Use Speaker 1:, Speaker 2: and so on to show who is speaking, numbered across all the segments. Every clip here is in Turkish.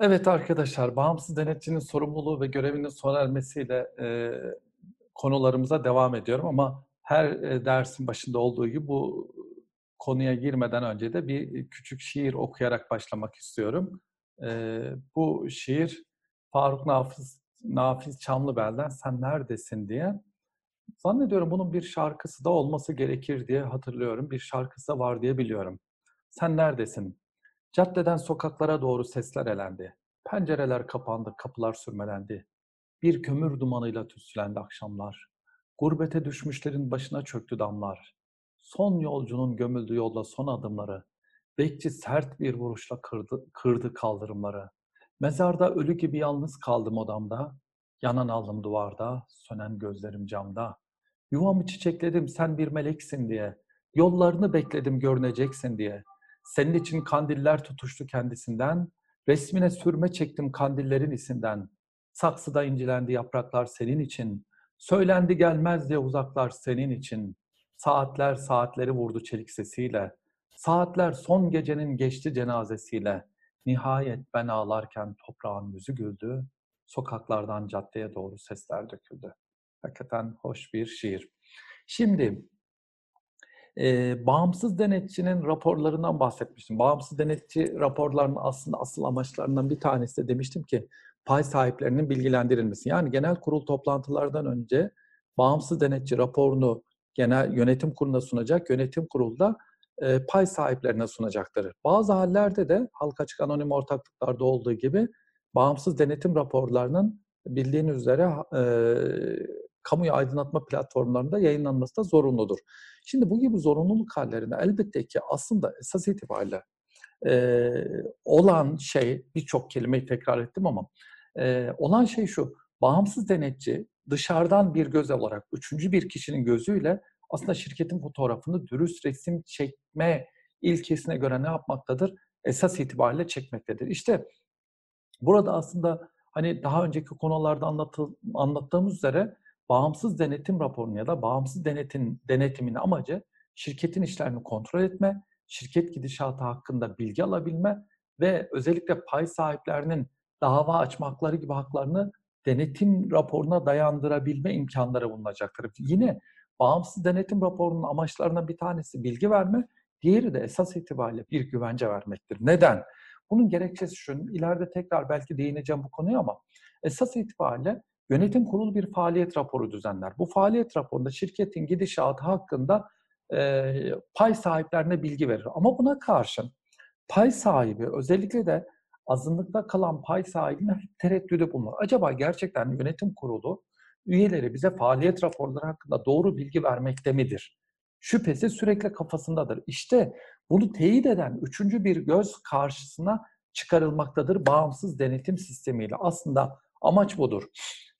Speaker 1: Evet arkadaşlar, bağımsız denetçinin sorumluluğu ve görevinin sona ermesiyle e, konularımıza devam ediyorum ama her e, dersin başında olduğu gibi bu konuya girmeden önce de bir küçük şiir okuyarak başlamak istiyorum. E, bu şiir Faruk Nafiz, Nafiz Çamlıbel'den Sen Neredesin diye. Zannediyorum bunun bir şarkısı da olması gerekir diye hatırlıyorum. Bir şarkısı da var diye biliyorum. Sen neredesin? Caddeden sokaklara doğru sesler elendi. Pencereler kapandı, kapılar sürmelendi. Bir kömür dumanıyla tütsülendi akşamlar. Gurbete düşmüşlerin başına çöktü damlar. Son yolcunun gömüldü yolda son adımları. Bekçi sert bir vuruşla kırdı, kırdı kaldırımları. Mezarda ölü gibi yalnız kaldım odamda. Yanan alnım duvarda, sönen gözlerim camda. Yuvamı çiçekledim sen bir meleksin diye. Yollarını bekledim görüneceksin diye. Senin için kandiller tutuştu kendisinden. Resmine sürme çektim kandillerin isinden. Saksıda incilendi yapraklar senin için. Söylendi gelmez diye uzaklar senin için. Saatler saatleri vurdu çelik sesiyle. Saatler son gecenin geçti cenazesiyle. Nihayet ben ağlarken toprağın yüzü güldü. Sokaklardan caddeye doğru sesler döküldü. Hakikaten hoş bir şiir. Şimdi e, bağımsız denetçinin raporlarından bahsetmiştim. Bağımsız denetçi raporlarının aslında asıl amaçlarından bir tanesi de demiştim ki pay sahiplerinin bilgilendirilmesi. Yani genel kurul toplantılardan önce bağımsız denetçi raporunu genel yönetim kuruluna sunacak. Yönetim kurulda e, pay sahiplerine sunacaktır. Bazı hallerde de halka açık anonim ortaklıklarda olduğu gibi bağımsız denetim raporlarının bildiğiniz üzere e, kamuya aydınlatma platformlarında yayınlanması da zorunludur. Şimdi bu gibi zorunluluk hallerinde elbette ki aslında esas itibariyle e, olan şey, birçok kelimeyi tekrar ettim ama e, olan şey şu, bağımsız denetçi dışarıdan bir göz olarak, üçüncü bir kişinin gözüyle aslında şirketin fotoğrafını dürüst resim çekme ilkesine göre ne yapmaktadır? Esas itibariyle çekmektedir. İşte burada aslında hani daha önceki konularda anlattığımız üzere bağımsız denetim raporunu ya da bağımsız denetim denetimin amacı şirketin işlerini kontrol etme, şirket gidişatı hakkında bilgi alabilme ve özellikle pay sahiplerinin dava açmakları gibi haklarını denetim raporuna dayandırabilme imkanları bulunacaktır. Yine bağımsız denetim raporunun amaçlarından bir tanesi bilgi verme, diğeri de esas itibariyle bir güvence vermektir. Neden? Bunun gerekçesi şu, ileride tekrar belki değineceğim bu konuya ama esas itibariyle Yönetim kurulu bir faaliyet raporu düzenler. Bu faaliyet raporunda şirketin gidişatı hakkında e, pay sahiplerine bilgi verir. Ama buna karşın pay sahibi özellikle de azınlıkta kalan pay sahibine tereddüde bulunur. Acaba gerçekten yönetim kurulu üyeleri bize faaliyet raporları hakkında doğru bilgi vermekte midir? Şüphesi sürekli kafasındadır. İşte bunu teyit eden üçüncü bir göz karşısına çıkarılmaktadır bağımsız denetim sistemiyle. Aslında amaç budur.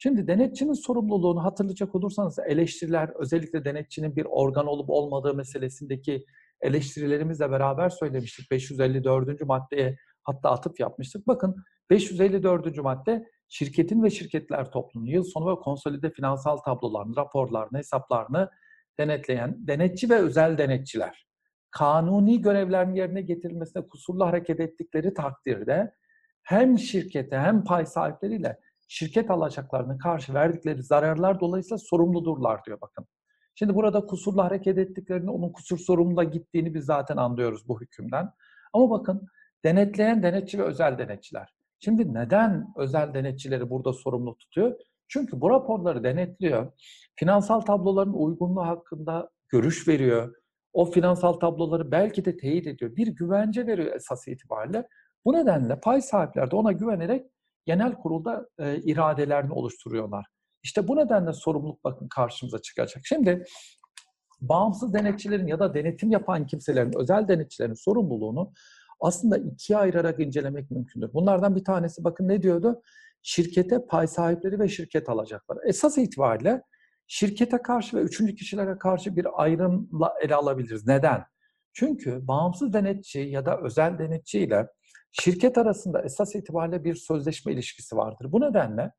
Speaker 1: Şimdi denetçinin sorumluluğunu hatırlayacak olursanız eleştiriler özellikle denetçinin bir organ olup olmadığı meselesindeki eleştirilerimizle beraber söylemiştik. 554. maddeye hatta atıf yapmıştık. Bakın 554. madde şirketin ve şirketler toplumunun yıl sonu ve konsolide finansal tablolarını, raporlarını, hesaplarını denetleyen denetçi ve özel denetçiler kanuni görevlerin yerine getirilmesine kusurlu hareket ettikleri takdirde hem şirkete hem pay sahipleriyle şirket alacaklarına karşı verdikleri zararlar dolayısıyla sorumludurlar diyor bakın. Şimdi burada kusurlu hareket ettiklerini, onun kusur sorumluluğa gittiğini biz zaten anlıyoruz bu hükümden. Ama bakın denetleyen denetçi ve özel denetçiler. Şimdi neden özel denetçileri burada sorumlu tutuyor? Çünkü bu raporları denetliyor. Finansal tabloların uygunluğu hakkında görüş veriyor. O finansal tabloları belki de teyit ediyor. Bir güvence veriyor esas itibariyle. Bu nedenle pay sahipleri de ona güvenerek genel kurulda e, iradelerini oluşturuyorlar. İşte bu nedenle sorumluluk bakın karşımıza çıkacak. Şimdi bağımsız denetçilerin ya da denetim yapan kimselerin, özel denetçilerin sorumluluğunu aslında ikiye ayırarak incelemek mümkündür. Bunlardan bir tanesi bakın ne diyordu? Şirkete pay sahipleri ve şirket alacaklar. Esas itibariyle şirkete karşı ve üçüncü kişilere karşı bir ayrımla ele alabiliriz. Neden? Çünkü bağımsız denetçi ya da özel denetçi ile şirket arasında esas itibariyle bir sözleşme ilişkisi vardır. Bu nedenle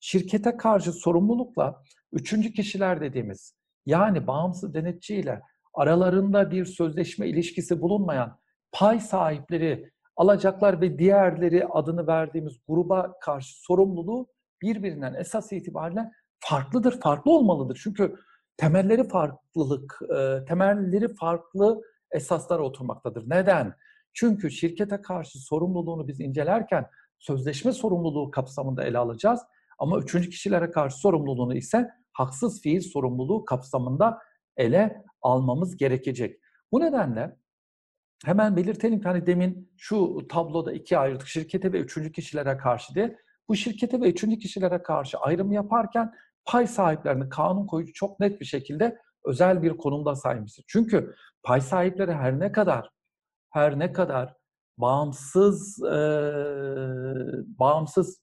Speaker 1: şirkete karşı sorumlulukla üçüncü kişiler dediğimiz yani bağımsız denetçi ile aralarında bir sözleşme ilişkisi bulunmayan pay sahipleri alacaklar ve diğerleri adını verdiğimiz gruba karşı sorumluluğu birbirinden esas itibariyle farklıdır, farklı olmalıdır. Çünkü temelleri farklılık, temelleri farklı esaslara oturmaktadır. Neden? Çünkü şirkete karşı sorumluluğunu biz incelerken sözleşme sorumluluğu kapsamında ele alacağız. Ama üçüncü kişilere karşı sorumluluğunu ise haksız fiil sorumluluğu kapsamında ele almamız gerekecek. Bu nedenle hemen belirtelim ki hani demin şu tabloda ikiye ayırdık şirkete ve üçüncü kişilere karşı diye. Bu şirkete ve üçüncü kişilere karşı ayrım yaparken pay sahiplerini kanun koyucu çok net bir şekilde özel bir konumda saymıştır. Çünkü pay sahipleri her ne kadar her ne kadar bağımsız e, bağımsız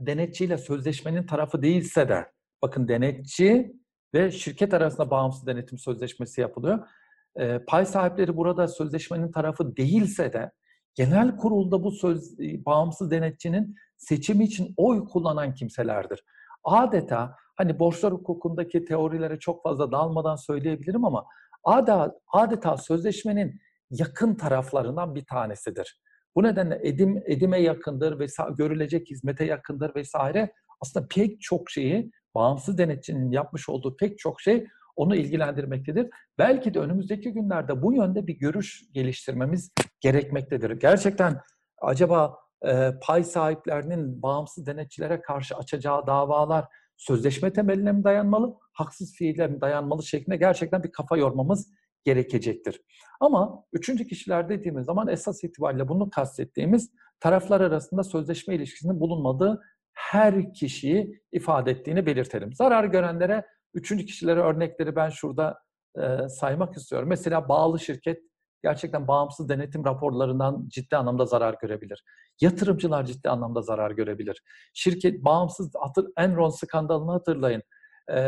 Speaker 1: denetçiyle sözleşmenin tarafı değilse de bakın denetçi ve şirket arasında bağımsız denetim sözleşmesi yapılıyor. E, pay sahipleri burada sözleşmenin tarafı değilse de genel kurulda bu söz bağımsız denetçinin seçimi için oy kullanan kimselerdir. Adeta hani borçlar hukukundaki teorilere çok fazla dalmadan söyleyebilirim ama adeta, adeta sözleşmenin yakın taraflarından bir tanesidir. Bu nedenle edim edime yakındır ve görülecek hizmete yakındır vesaire. Aslında pek çok şeyi bağımsız denetçinin yapmış olduğu pek çok şey onu ilgilendirmektedir. Belki de önümüzdeki günlerde bu yönde bir görüş geliştirmemiz gerekmektedir. Gerçekten acaba e, pay sahiplerinin bağımsız denetçilere karşı açacağı davalar sözleşme temeline mi dayanmalı, haksız fiiller mi dayanmalı şeklinde gerçekten bir kafa yormamız gerekecektir. Ama üçüncü kişiler dediğimiz zaman esas itibariyle bunu kastettiğimiz taraflar arasında sözleşme ilişkisinin bulunmadığı her kişiyi ifade ettiğini belirtelim. Zarar görenlere üçüncü kişilere örnekleri ben şurada e, saymak istiyorum. Mesela bağlı şirket gerçekten bağımsız denetim raporlarından ciddi anlamda zarar görebilir. Yatırımcılar ciddi anlamda zarar görebilir. Şirket bağımsız Enron skandalını hatırlayın. E,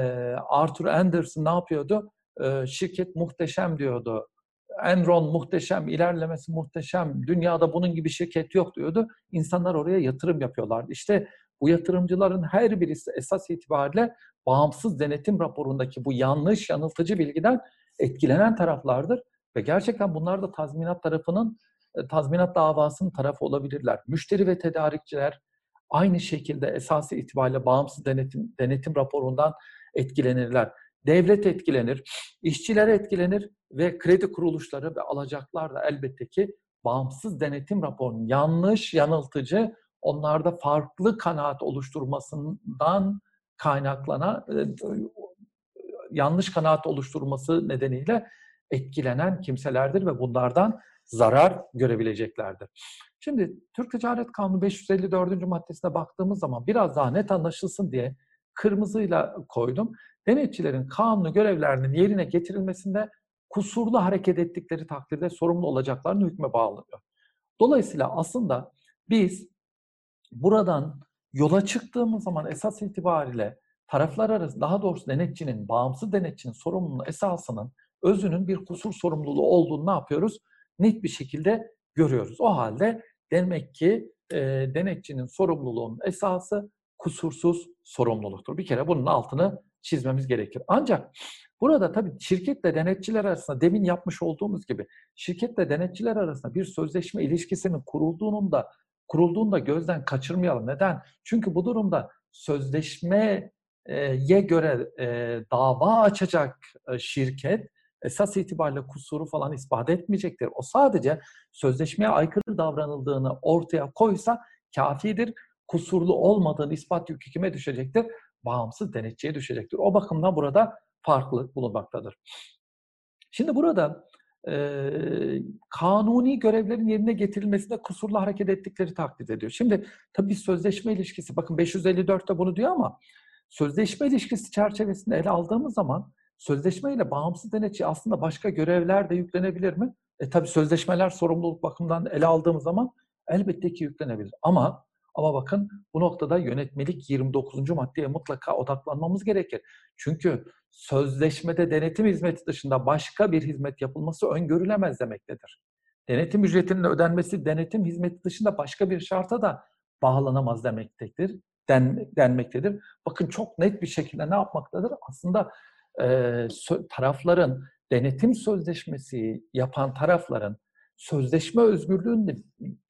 Speaker 1: Arthur Anderson ne yapıyordu? Şirket muhteşem diyordu. Enron muhteşem, ilerlemesi muhteşem, dünyada bunun gibi şirket yok diyordu. İnsanlar oraya yatırım yapıyorlardı. İşte bu yatırımcıların her birisi esas itibariyle bağımsız denetim raporundaki bu yanlış, yanıltıcı bilgiden etkilenen taraflardır. Ve gerçekten bunlar da tazminat tarafının, e, tazminat davasının tarafı olabilirler. Müşteri ve tedarikçiler aynı şekilde esası itibariyle bağımsız denetim, denetim raporundan etkilenirler. Devlet etkilenir, işçiler etkilenir ve kredi kuruluşları ve alacaklar da elbette ki bağımsız denetim raporunun yanlış, yanıltıcı, onlarda farklı kanaat oluşturmasından kaynaklanan e, yanlış kanaat oluşturması nedeniyle etkilenen kimselerdir ve bunlardan zarar görebileceklerdir. Şimdi Türk Ticaret Kanunu 554. maddesine baktığımız zaman biraz daha net anlaşılsın diye kırmızıyla koydum. Denetçilerin kanunu görevlerinin yerine getirilmesinde kusurlu hareket ettikleri takdirde sorumlu olacaklarını hükme bağlanıyor. Dolayısıyla aslında biz buradan yola çıktığımız zaman esas itibariyle taraflar arası daha doğrusu denetçinin, bağımsız denetçinin sorumluluğu esasının özünün bir kusur sorumluluğu olduğunu ne yapıyoruz? Net bir şekilde görüyoruz. O halde demek ki e, denetçinin sorumluluğunun esası kusursuz sorumluluktur. Bir kere bunun altını çizmemiz gerekir. Ancak burada tabii şirketle denetçiler arasında demin yapmış olduğumuz gibi şirketle denetçiler arasında bir sözleşme ilişkisinin kurulduğunun da kurulduğunda gözden kaçırmayalım. Neden? Çünkü bu durumda sözleşmeye göre e, dava açacak e, şirket esas itibariyle kusuru falan ispat etmeyecektir. O sadece sözleşmeye aykırı davranıldığını ortaya koysa kafidir. Kusurlu olmadığını ispat yükü kime düşecektir? Bağımsız denetçiye düşecektir. O bakımdan burada farklılık bulunmaktadır. Şimdi burada e, kanuni görevlerin yerine getirilmesinde kusurlu hareket ettikleri taklit ediyor. Şimdi tabii sözleşme ilişkisi, bakın 554'te bunu diyor ama sözleşme ilişkisi çerçevesinde ele aldığımız zaman sözleşme ile bağımsız denetçi aslında başka görevler de yüklenebilir mi? E tabii sözleşmeler sorumluluk bakımından ele aldığımız zaman elbette ki yüklenebilir. Ama ama bakın bu noktada yönetmelik 29. maddeye mutlaka odaklanmamız gerekir. Çünkü sözleşmede denetim hizmeti dışında başka bir hizmet yapılması öngörülemez demektedir. Denetim ücretinin ödenmesi denetim hizmeti dışında başka bir şarta da bağlanamaz demektedir. Den, denmektedir. Bakın çok net bir şekilde ne yapmaktadır? Aslında e, tarafların denetim sözleşmesi yapan tarafların sözleşme özgürlüğünü de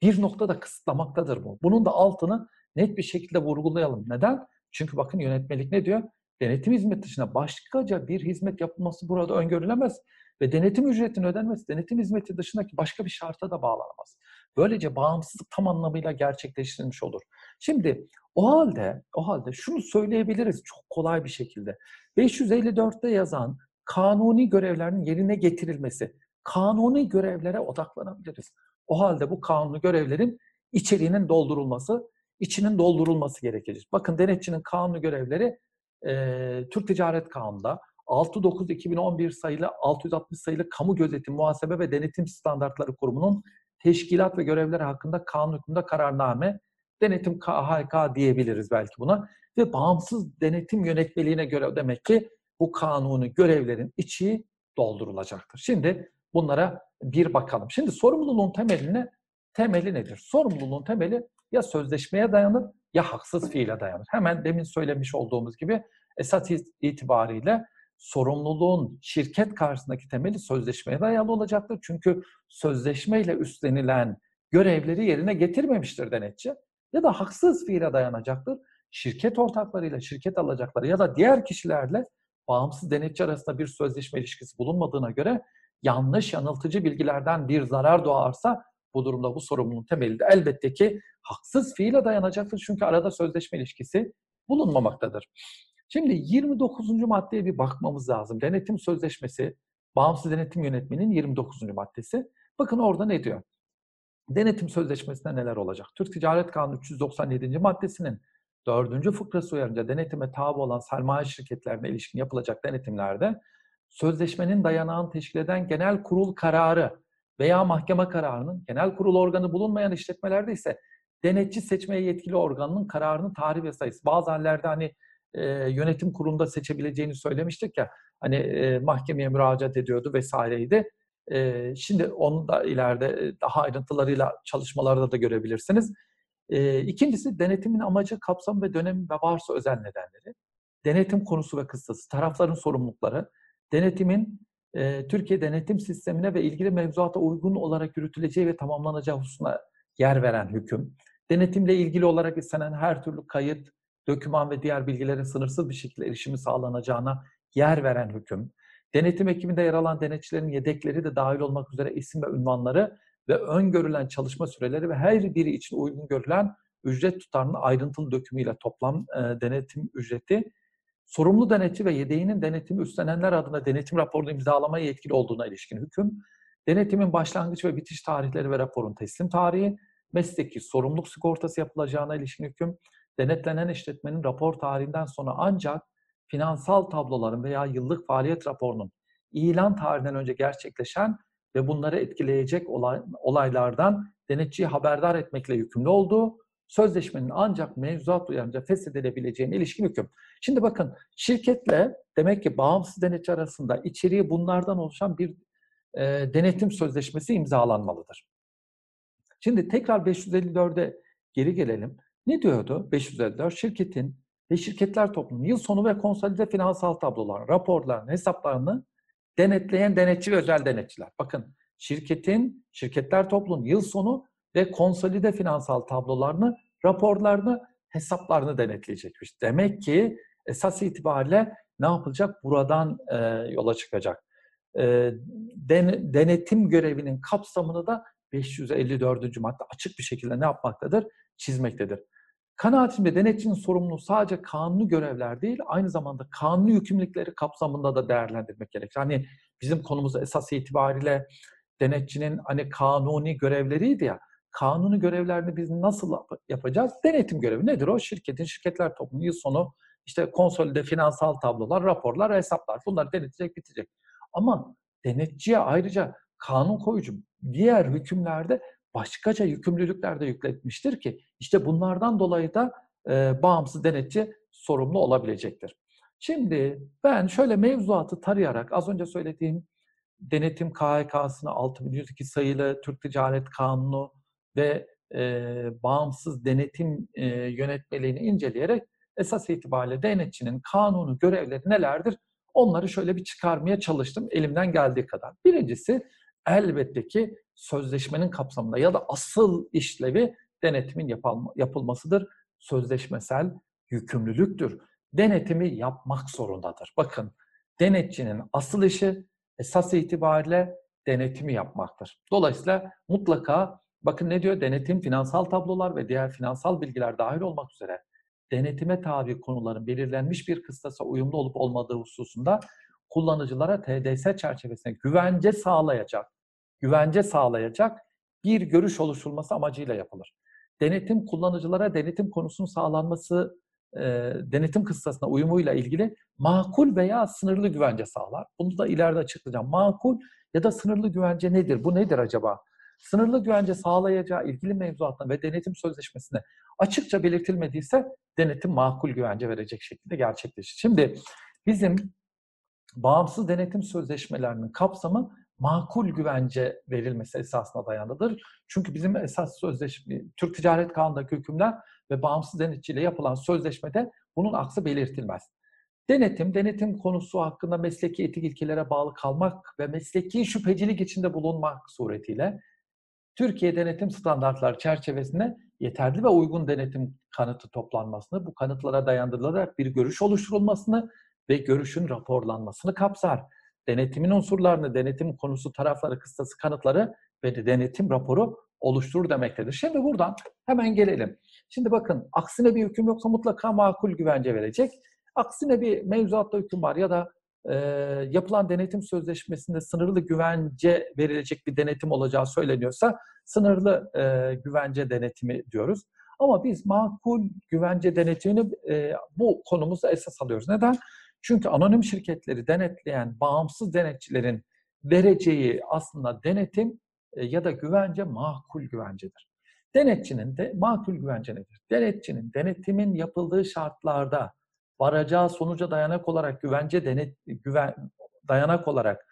Speaker 1: bir noktada kısıtlamaktadır bu. Bunun da altını net bir şekilde vurgulayalım. Neden? Çünkü bakın yönetmelik ne diyor? Denetim hizmet dışında başkaca bir hizmet yapılması burada öngörülemez ve denetim ücretinin ödenmesi denetim hizmeti dışındaki başka bir şarta da bağlanamaz. Böylece bağımsızlık tam anlamıyla gerçekleştirilmiş olur. Şimdi o halde o halde şunu söyleyebiliriz çok kolay bir şekilde. 554'te yazan kanuni görevlerin yerine getirilmesi, kanuni görevlere odaklanabiliriz. O halde bu kanuni görevlerin içeriğinin doldurulması, içinin doldurulması gerekecek. Bakın denetçinin kanuni görevleri e, Türk Ticaret Kanunu'nda 6.9.2011 sayılı 660 sayılı Kamu Gözetim, Muhasebe ve Denetim Standartları Kurumu'nun teşkilat ve görevleri hakkında kanun hükmünde kararname, denetim KHK diyebiliriz belki buna ve bağımsız denetim yönetmeliğine göre demek ki bu kanunu görevlerin içi doldurulacaktır. Şimdi bunlara bir bakalım. Şimdi sorumluluğun temeline temeli nedir? Sorumluluğun temeli ya sözleşmeye dayanır ya haksız fiile dayanır. Hemen demin söylemiş olduğumuz gibi esas itibariyle sorumluluğun şirket karşısındaki temeli sözleşmeye dayalı olacaktır. Çünkü sözleşmeyle üstlenilen görevleri yerine getirmemiştir denetçi ya da haksız fiile dayanacaktır. Şirket ortaklarıyla, şirket alacakları ya da diğer kişilerle bağımsız denetçi arasında bir sözleşme ilişkisi bulunmadığına göre yanlış, yanıltıcı bilgilerden bir zarar doğarsa bu durumda bu sorumluluğun temeli de elbette ki haksız fiile dayanacaktır. Çünkü arada sözleşme ilişkisi bulunmamaktadır. Şimdi 29. maddeye bir bakmamız lazım. Denetim sözleşmesi, bağımsız denetim yönetmenin 29. maddesi. Bakın orada ne diyor? Denetim sözleşmesinde neler olacak? Türk Ticaret Kanunu 397. maddesinin 4. fıkrası uyarınca denetime tabi olan sermaye şirketlerine ilişkin yapılacak denetimlerde sözleşmenin dayanağını teşkil eden genel kurul kararı veya mahkeme kararının genel kurul organı bulunmayan işletmelerde ise denetçi seçmeye yetkili organının kararının tarih ve sayısı. Bazı hallerde hani e, yönetim kurulunda seçebileceğini söylemiştik ya hani e, mahkemeye müracaat ediyordu vesaireydi. E, şimdi onu da ileride daha ayrıntılarıyla çalışmalarda da görebilirsiniz. E, ikincisi denetimin amacı, kapsamı ve dönemi ve varsa özel nedenleri. Denetim konusu ve kıssası, tarafların sorumlulukları, denetimin e, Türkiye denetim sistemine ve ilgili mevzuata uygun olarak yürütüleceği ve tamamlanacağı hususuna yer veren hüküm, denetimle ilgili olarak istenen her türlü kayıt, döküman ve diğer bilgilerin sınırsız bir şekilde erişimi sağlanacağına yer veren hüküm, denetim ekibinde yer alan denetçilerin yedekleri de dahil olmak üzere isim ve ünvanları ve öngörülen çalışma süreleri ve her biri için uygun görülen ücret tutarının ayrıntılı dökümüyle toplam e, denetim ücreti, sorumlu denetçi ve yedeğinin denetimi üstlenenler adına denetim raporunu imzalamaya yetkili olduğuna ilişkin hüküm, denetimin başlangıç ve bitiş tarihleri ve raporun teslim tarihi, mesleki sorumluluk sigortası yapılacağına ilişkin hüküm, denetlenen işletmenin rapor tarihinden sonra ancak finansal tabloların veya yıllık faaliyet raporunun ilan tarihinden önce gerçekleşen ve bunları etkileyecek olay, olaylardan denetçiyi haberdar etmekle yükümlü olduğu, sözleşmenin ancak mevzuat uyarınca feshedilebileceğine ilişkin hüküm. Şimdi bakın şirketle demek ki bağımsız denetçi arasında içeriği bunlardan oluşan bir e, denetim sözleşmesi imzalanmalıdır. Şimdi tekrar 554'e geri gelelim. Ne diyordu 554? Şirketin ve şirketler toplumunun yıl sonu ve konsolide finansal tablolar, raporlarını, hesaplarını denetleyen denetçi ve özel denetçiler. Bakın şirketin, şirketler toplumunun yıl sonu ve konsolide finansal tablolarını, raporlarını, hesaplarını denetleyecekmiş. Demek ki esas itibariyle ne yapılacak? Buradan e, yola çıkacak. E, den, denetim görevinin kapsamını da 554. madde açık bir şekilde ne yapmaktadır? Çizmektedir. Kanaatimde denetçinin sorumluluğu sadece kanuni görevler değil, aynı zamanda kanuni yükümlülükleri kapsamında da değerlendirmek gerekir. Hani bizim konumuz esas itibariyle denetçinin hani kanuni görevleriydi ya. Kanuni görevlerini biz nasıl yapacağız? Denetim görevi nedir o? Şirketin, şirketler toplumu yıl sonu işte konsolide finansal tablolar, raporlar, hesaplar. Bunlar denetleyecek, bitecek. Ama denetçiye ayrıca kanun koyucu diğer hükümlerde başkaca yükümlülükler de yükletmiştir ki işte bunlardan dolayı da e, bağımsız denetçi sorumlu olabilecektir. Şimdi ben şöyle mevzuatı tarayarak az önce söylediğim denetim KHK'sını 6102 sayılı Türk Ticaret Kanunu ve e, bağımsız denetim e, yönetmeliğini inceleyerek esas itibariyle denetçinin kanunu görevleri nelerdir? Onları şöyle bir çıkarmaya çalıştım elimden geldiği kadar. Birincisi elbette ki sözleşmenin kapsamında ya da asıl işlevi denetimin yapılmasıdır. Sözleşmesel yükümlülüktür. Denetimi yapmak zorundadır. Bakın denetçinin asıl işi esas itibariyle denetimi yapmaktır. Dolayısıyla mutlaka bakın ne diyor? Denetim finansal tablolar ve diğer finansal bilgiler dahil olmak üzere denetime tabi konuların belirlenmiş bir kıstasa uyumlu olup olmadığı hususunda kullanıcılara TDS çerçevesinde güvence sağlayacak, güvence sağlayacak bir görüş oluşturulması amacıyla yapılır. Denetim kullanıcılara denetim konusunun sağlanması, e, denetim kıstasına uyumuyla ilgili makul veya sınırlı güvence sağlar. Bunu da ileride açıklayacağım. Makul ya da sınırlı güvence nedir? Bu nedir acaba? Sınırlı güvence sağlayacağı ilgili mevzuatına ve denetim sözleşmesine açıkça belirtilmediyse denetim makul güvence verecek şekilde gerçekleşir. Şimdi bizim bağımsız denetim sözleşmelerinin kapsamı makul güvence verilmesi esasına dayanıdır. Çünkü bizim esas sözleşme, Türk Ticaret Kanunu'ndaki hükümler ve bağımsız denetçiyle yapılan sözleşmede bunun aksi belirtilmez. Denetim, denetim konusu hakkında mesleki etik ilkelere bağlı kalmak ve mesleki şüphecilik içinde bulunmak suretiyle Türkiye denetim standartları çerçevesinde yeterli ve uygun denetim kanıtı toplanmasını, bu kanıtlara dayandırılarak bir görüş oluşturulmasını ve görüşün raporlanmasını kapsar. Denetimin unsurlarını, denetim konusu tarafları, kıstası kanıtları ve de denetim raporu oluşturur demektedir. Şimdi buradan hemen gelelim. Şimdi bakın aksine bir hüküm yoksa mutlaka makul güvence verecek. Aksine bir mevzuatta hüküm var ya da e, yapılan denetim sözleşmesinde sınırlı güvence verilecek bir denetim olacağı söyleniyorsa sınırlı e, güvence denetimi diyoruz. Ama biz makul güvence denetimini e, bu konumuzda esas alıyoruz. Neden? Çünkü anonim şirketleri denetleyen bağımsız denetçilerin vereceği aslında denetim e, ya da güvence makul güvencedir. Denetçinin de makul güvence nedir? Denetçinin denetimin yapıldığı şartlarda varacağı sonuca dayanak olarak güvence denet güven dayanak olarak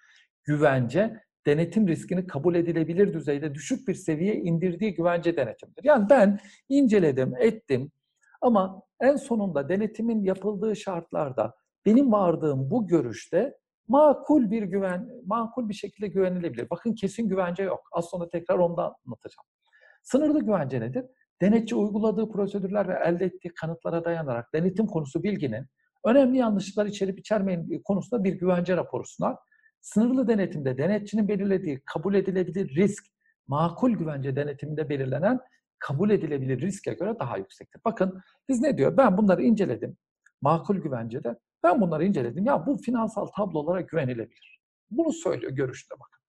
Speaker 1: güvence denetim riskini kabul edilebilir düzeyde düşük bir seviyeye indirdiği güvence denetimdir. Yani ben inceledim, ettim ama en sonunda denetimin yapıldığı şartlarda benim vardığım bu görüşte makul bir güven, makul bir şekilde güvenilebilir. Bakın kesin güvence yok. Az sonra tekrar ondan anlatacağım. Sınırlı güvence nedir? Denetçi uyguladığı prosedürler ve elde ettiği kanıtlara dayanarak denetim konusu bilginin önemli yanlışlıklar içerip içermeyen konusunda bir güvence raporu sunar. Sınırlı denetimde denetçinin belirlediği kabul edilebilir risk, makul güvence denetiminde belirlenen kabul edilebilir riske göre daha yüksektir. Bakın biz ne diyor? Ben bunları inceledim. Makul güvencede. Ben bunları inceledim. Ya bu finansal tablolara güvenilebilir. Bunu söylüyor görüşte bakın.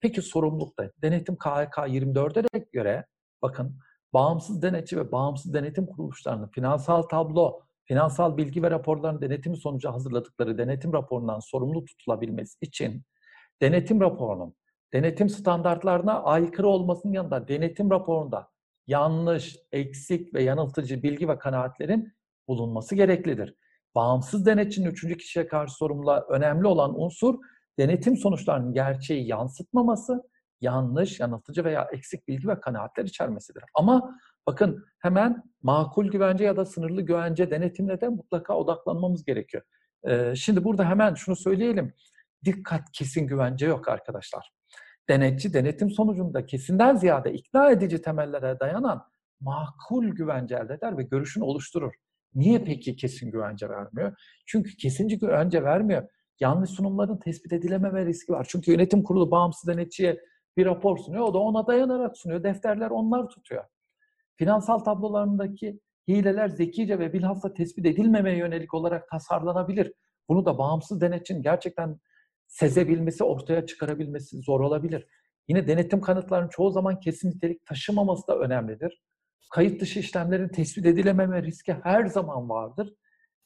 Speaker 1: Peki sorumlulukta denetim KHK 24'e göre bakın bağımsız denetçi ve bağımsız denetim kuruluşlarının finansal tablo, finansal bilgi ve raporların denetimi sonucu hazırladıkları denetim raporundan sorumlu tutulabilmesi için denetim raporunun denetim standartlarına aykırı olmasının yanında denetim raporunda yanlış, eksik ve yanıltıcı bilgi ve kanaatlerin bulunması gereklidir. Bağımsız denetçinin üçüncü kişiye karşı sorumluluğa önemli olan unsur denetim sonuçlarının gerçeği yansıtmaması yanlış, yanıltıcı veya eksik bilgi ve kanaatler içermesidir. Ama bakın hemen makul güvence ya da sınırlı güvence denetimine de mutlaka odaklanmamız gerekiyor. Ee, şimdi burada hemen şunu söyleyelim. Dikkat kesin güvence yok arkadaşlar. Denetçi denetim sonucunda kesinden ziyade ikna edici temellere dayanan makul güvence elde eder ve görüşünü oluşturur. Niye peki kesin güvence vermiyor? Çünkü kesinci güvence vermiyor. Yanlış sunumların tespit edilememe riski var. Çünkü yönetim kurulu bağımsız denetçiye bir rapor sunuyor. O da ona dayanarak sunuyor. Defterler onlar tutuyor. Finansal tablolarındaki hileler zekice ve bilhassa tespit edilmemeye yönelik olarak tasarlanabilir. Bunu da bağımsız denetçinin gerçekten sezebilmesi, ortaya çıkarabilmesi zor olabilir. Yine denetim kanıtlarının çoğu zaman kesin nitelik taşımaması da önemlidir. Kayıt dışı işlemlerin tespit edilememe riski her zaman vardır.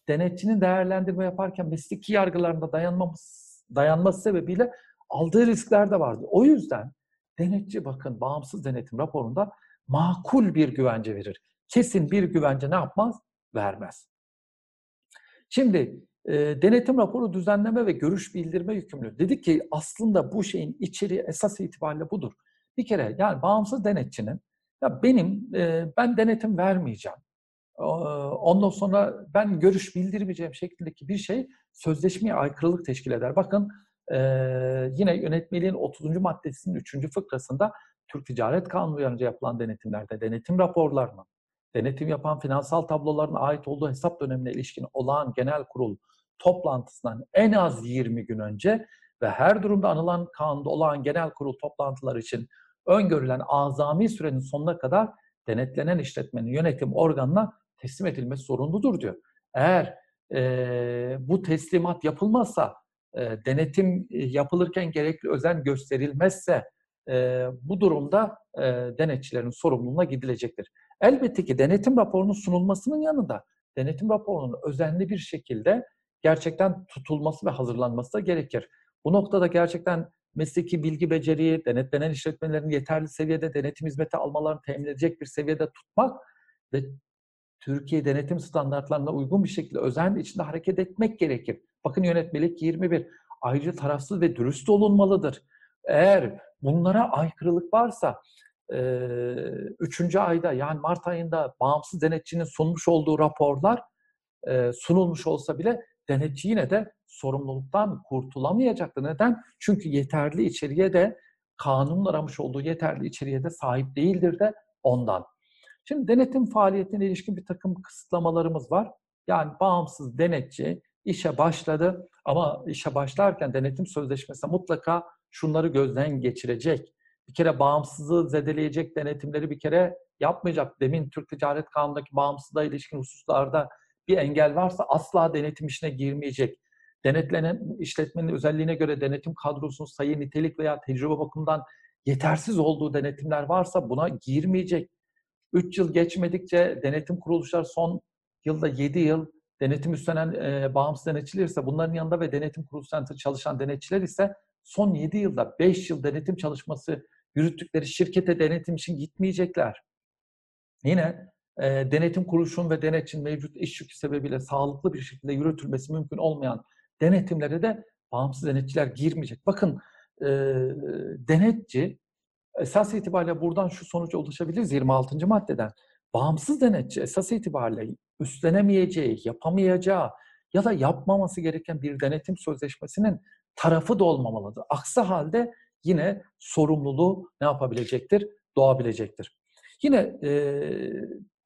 Speaker 1: Denetçinin değerlendirme yaparken mesleki yargılarında dayanmaması, dayanması sebebiyle aldığı riskler de vardır. O yüzden denetçi bakın bağımsız denetim raporunda makul bir güvence verir. Kesin bir güvence ne yapmaz? Vermez. Şimdi e, denetim raporu düzenleme ve görüş bildirme yükümlü. Dedik ki aslında bu şeyin içeriği esas itibariyle budur. Bir kere yani bağımsız denetçinin ya benim e, ben denetim vermeyeceğim. Ondan sonra ben görüş bildirmeyeceğim şeklindeki bir şey sözleşmeye aykırılık teşkil eder. Bakın Ee, yine yönetmeliğin 30. maddesinin 3. fıkrasında Türk Ticaret Kanunu uyarınca yapılan denetimlerde denetim raporlarının, denetim yapan finansal tabloların ait olduğu hesap dönemine ilişkin olağan genel kurul toplantısından en az 20 gün önce ve her durumda anılan kanunda olağan genel kurul toplantıları için öngörülen azami sürenin sonuna kadar denetlenen işletmenin yönetim organına teslim edilmesi zorunludur diyor. Eğer e, bu teslimat yapılmazsa, denetim yapılırken gerekli özen gösterilmezse bu durumda denetçilerin sorumluluğuna gidilecektir. Elbette ki denetim raporunun sunulmasının yanında denetim raporunun özenli bir şekilde gerçekten tutulması ve hazırlanması da gerekir. Bu noktada gerçekten mesleki bilgi beceriyi, denetlenen işletmelerin yeterli seviyede denetim hizmeti almalarını temin edecek bir seviyede tutmak ve Türkiye denetim standartlarına uygun bir şekilde özen içinde hareket etmek gerekir. Bakın yönetmelik 21. Ayrıca tarafsız ve dürüst olunmalıdır. Eğer bunlara aykırılık varsa e, üçüncü ayda yani Mart ayında bağımsız denetçinin sunmuş olduğu raporlar e, sunulmuş olsa bile denetçi yine de sorumluluktan kurtulamayacaktır. Neden? Çünkü yeterli içeriye de kanunun aramış olduğu yeterli içeriye de sahip değildir de ondan. Şimdi denetim faaliyetine ilişkin bir takım kısıtlamalarımız var. Yani bağımsız denetçi işe başladı ama işe başlarken denetim sözleşmesi mutlaka şunları gözden geçirecek. Bir kere bağımsızlığı zedeleyecek denetimleri bir kere yapmayacak. Demin Türk Ticaret Kanunu'ndaki bağımsızlığa ilişkin hususlarda bir engel varsa asla denetim işine girmeyecek. Denetlenen işletmenin özelliğine göre denetim kadrosunun sayı, nitelik veya tecrübe bakımından yetersiz olduğu denetimler varsa buna girmeyecek. 3 yıl geçmedikçe denetim kuruluşlar son yılda 7 yıl denetim üstlenen e, bağımsız denetçiler ise bunların yanında ve denetim kuruluşlarında çalışan denetçiler ise son 7 yılda 5 yıl denetim çalışması yürüttükleri şirkete denetim için gitmeyecekler. Yine e, denetim kuruluşun ve denetçinin mevcut iş yükü sebebiyle sağlıklı bir şekilde yürütülmesi mümkün olmayan denetimlere de bağımsız denetçiler girmeyecek. Bakın e, denetçi esas itibariyle buradan şu sonuca ulaşabiliriz 26. maddeden. Bağımsız denetçi esas itibariyle üstlenemeyeceği, yapamayacağı ya da yapmaması gereken bir denetim sözleşmesinin tarafı da olmamalıdır. Aksi halde yine sorumluluğu ne yapabilecektir? Doğabilecektir. Yine e,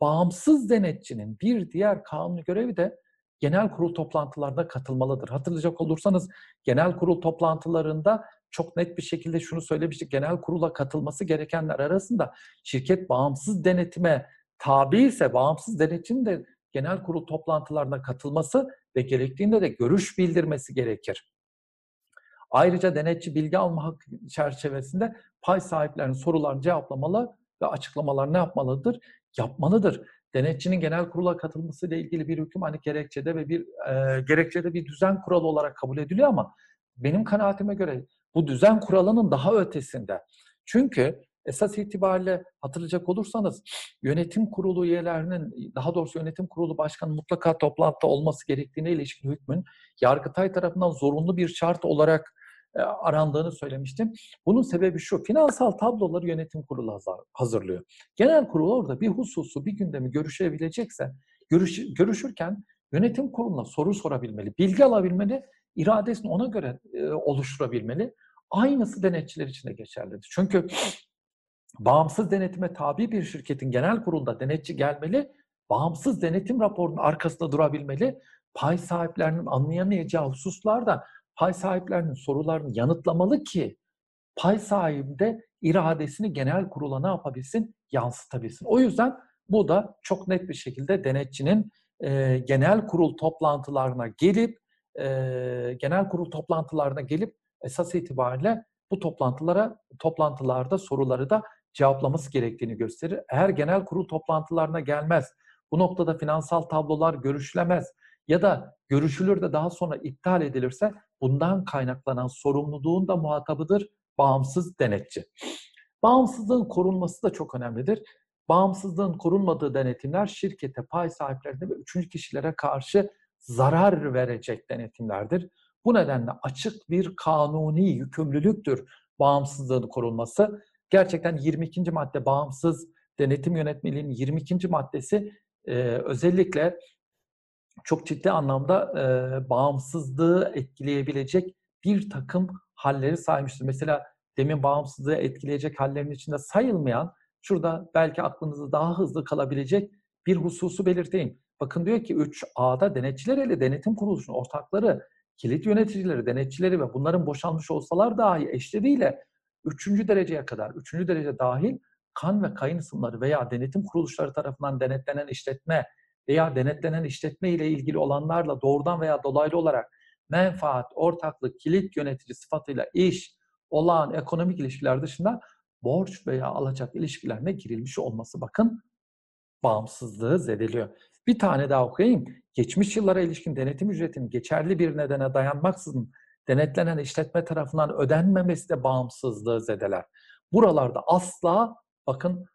Speaker 1: bağımsız denetçinin bir diğer kanun görevi de genel kurul toplantılarına katılmalıdır. Hatırlayacak olursanız genel kurul toplantılarında çok net bir şekilde şunu söylemiştik. Genel kurula katılması gerekenler arasında şirket bağımsız denetime tabi ise bağımsız denetçinin de genel kurul toplantılarına katılması ve gerektiğinde de görüş bildirmesi gerekir. Ayrıca denetçi bilgi alma hakkı çerçevesinde pay sahiplerinin sorularını cevaplamalı ve açıklamalar ne yapmalıdır? Yapmalıdır. Denetçinin genel kurula katılması ile ilgili bir hüküm hani gerekçede ve bir e, gerekçede bir düzen kuralı olarak kabul ediliyor ama benim kanaatime göre bu düzen kuralının daha ötesinde. Çünkü esas itibariyle hatırlayacak olursanız yönetim kurulu üyelerinin daha doğrusu yönetim kurulu başkanı mutlaka toplantıda olması gerektiğine ilişkin hükmün Yargıtay tarafından zorunlu bir şart olarak e, arandığını söylemiştim. Bunun sebebi şu, finansal tabloları yönetim kurulu hazırlıyor. Genel kurul orada bir hususu, bir gündemi görüşebilecekse, görüş, görüşürken yönetim kuruluna soru sorabilmeli, bilgi alabilmeli, iradesini ona göre e, oluşturabilmeli. Aynısı denetçiler için de geçerlidir. Çünkü bağımsız denetime tabi bir şirketin genel kurulunda denetçi gelmeli, bağımsız denetim raporunun arkasında durabilmeli, pay sahiplerinin anlayamayacağı hususlarda pay sahiplerinin sorularını yanıtlamalı ki pay sahibi de iradesini genel kurula ne yapabilsin? Yansıtabilsin. O yüzden bu da çok net bir şekilde denetçinin e, genel kurul toplantılarına gelip e, genel kurul toplantılarına gelip esas itibariyle bu toplantılara toplantılarda soruları da cevaplaması gerektiğini gösterir. Eğer genel kurul toplantılarına gelmez, bu noktada finansal tablolar görüşülemez ya da görüşülür de daha sonra iptal edilirse bundan kaynaklanan sorumluluğun da muhatabıdır bağımsız denetçi. Bağımsızlığın korunması da çok önemlidir. Bağımsızlığın korunmadığı denetimler şirkete, pay sahiplerine ve üçüncü kişilere karşı zarar verecek denetimlerdir. Bu nedenle açık bir kanuni yükümlülüktür bağımsızlığın korunması. Gerçekten 22. madde bağımsız denetim yönetmeliğinin 22. maddesi e, özellikle çok ciddi anlamda e, bağımsızlığı etkileyebilecek bir takım halleri saymıştır. Mesela demin bağımsızlığı etkileyecek hallerin içinde sayılmayan, şurada belki aklınızda daha hızlı kalabilecek bir hususu belirteyim. Bakın diyor ki 3A'da denetçiler ile denetim kuruluşunun ortakları, kilit yöneticileri, denetçileri ve bunların boşanmış olsalar dahi eşleriyle üçüncü dereceye kadar, üçüncü derece dahil kan ve kayın ısımları veya denetim kuruluşları tarafından denetlenen işletme veya denetlenen işletme ile ilgili olanlarla doğrudan veya dolaylı olarak menfaat, ortaklık, kilit yönetici sıfatıyla iş, olağan ekonomik ilişkiler dışında borç veya alacak ilişkilerine girilmiş olması bakın bağımsızlığı zedeliyor. Bir tane daha okuyayım. Geçmiş yıllara ilişkin denetim ücretinin geçerli bir nedene dayanmaksızın denetlenen işletme tarafından ödenmemesi de bağımsızlığı zedeler. Buralarda asla bakın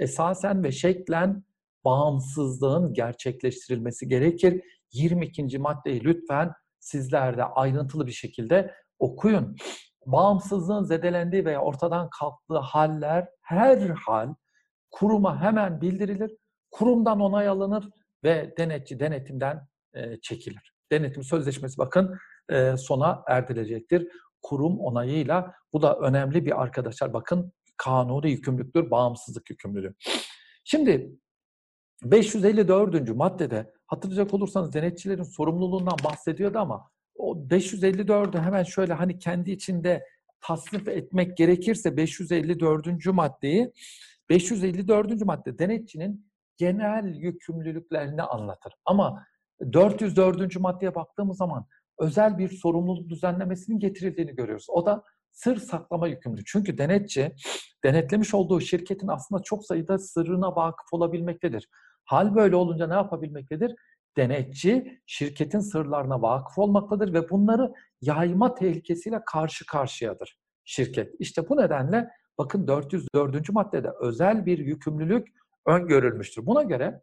Speaker 1: esasen ve şeklen bağımsızlığın gerçekleştirilmesi gerekir. 22. maddeyi lütfen sizler de ayrıntılı bir şekilde okuyun. Bağımsızlığın zedelendiği veya ortadan kalktığı haller her hal kuruma hemen bildirilir. Kurumdan onay alınır ve denetçi denetimden çekilir. Denetim sözleşmesi bakın e, sona erdirilecektir. Kurum onayıyla bu da önemli bir arkadaşlar. Bakın kanuni yükümlülüktür, bağımsızlık yükümlülüğü. Şimdi 554. maddede hatırlayacak olursanız denetçilerin sorumluluğundan bahsediyordu ama o 554'ü hemen şöyle hani kendi içinde tasnif etmek gerekirse 554. maddeyi 554. madde denetçinin genel yükümlülüklerini anlatır. Ama 404. maddeye baktığımız zaman özel bir sorumluluk düzenlemesinin getirildiğini görüyoruz. O da sır saklama yükümlü. Çünkü denetçi denetlemiş olduğu şirketin aslında çok sayıda sırrına vakıf olabilmektedir. Hal böyle olunca ne yapabilmektedir? Denetçi şirketin sırlarına vakıf olmaktadır ve bunları yayma tehlikesiyle karşı karşıyadır şirket. İşte bu nedenle bakın 404. maddede özel bir yükümlülük öngörülmüştür. Buna göre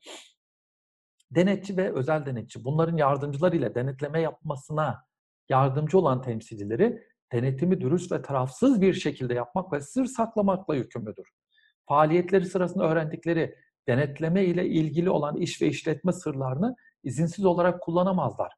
Speaker 1: denetçi ve özel denetçi bunların yardımcılarıyla denetleme yapmasına yardımcı olan temsilcileri denetimi dürüst ve tarafsız bir şekilde yapmak ve sır saklamakla yükümlüdür. Faaliyetleri sırasında öğrendikleri denetleme ile ilgili olan iş ve işletme sırlarını izinsiz olarak kullanamazlar.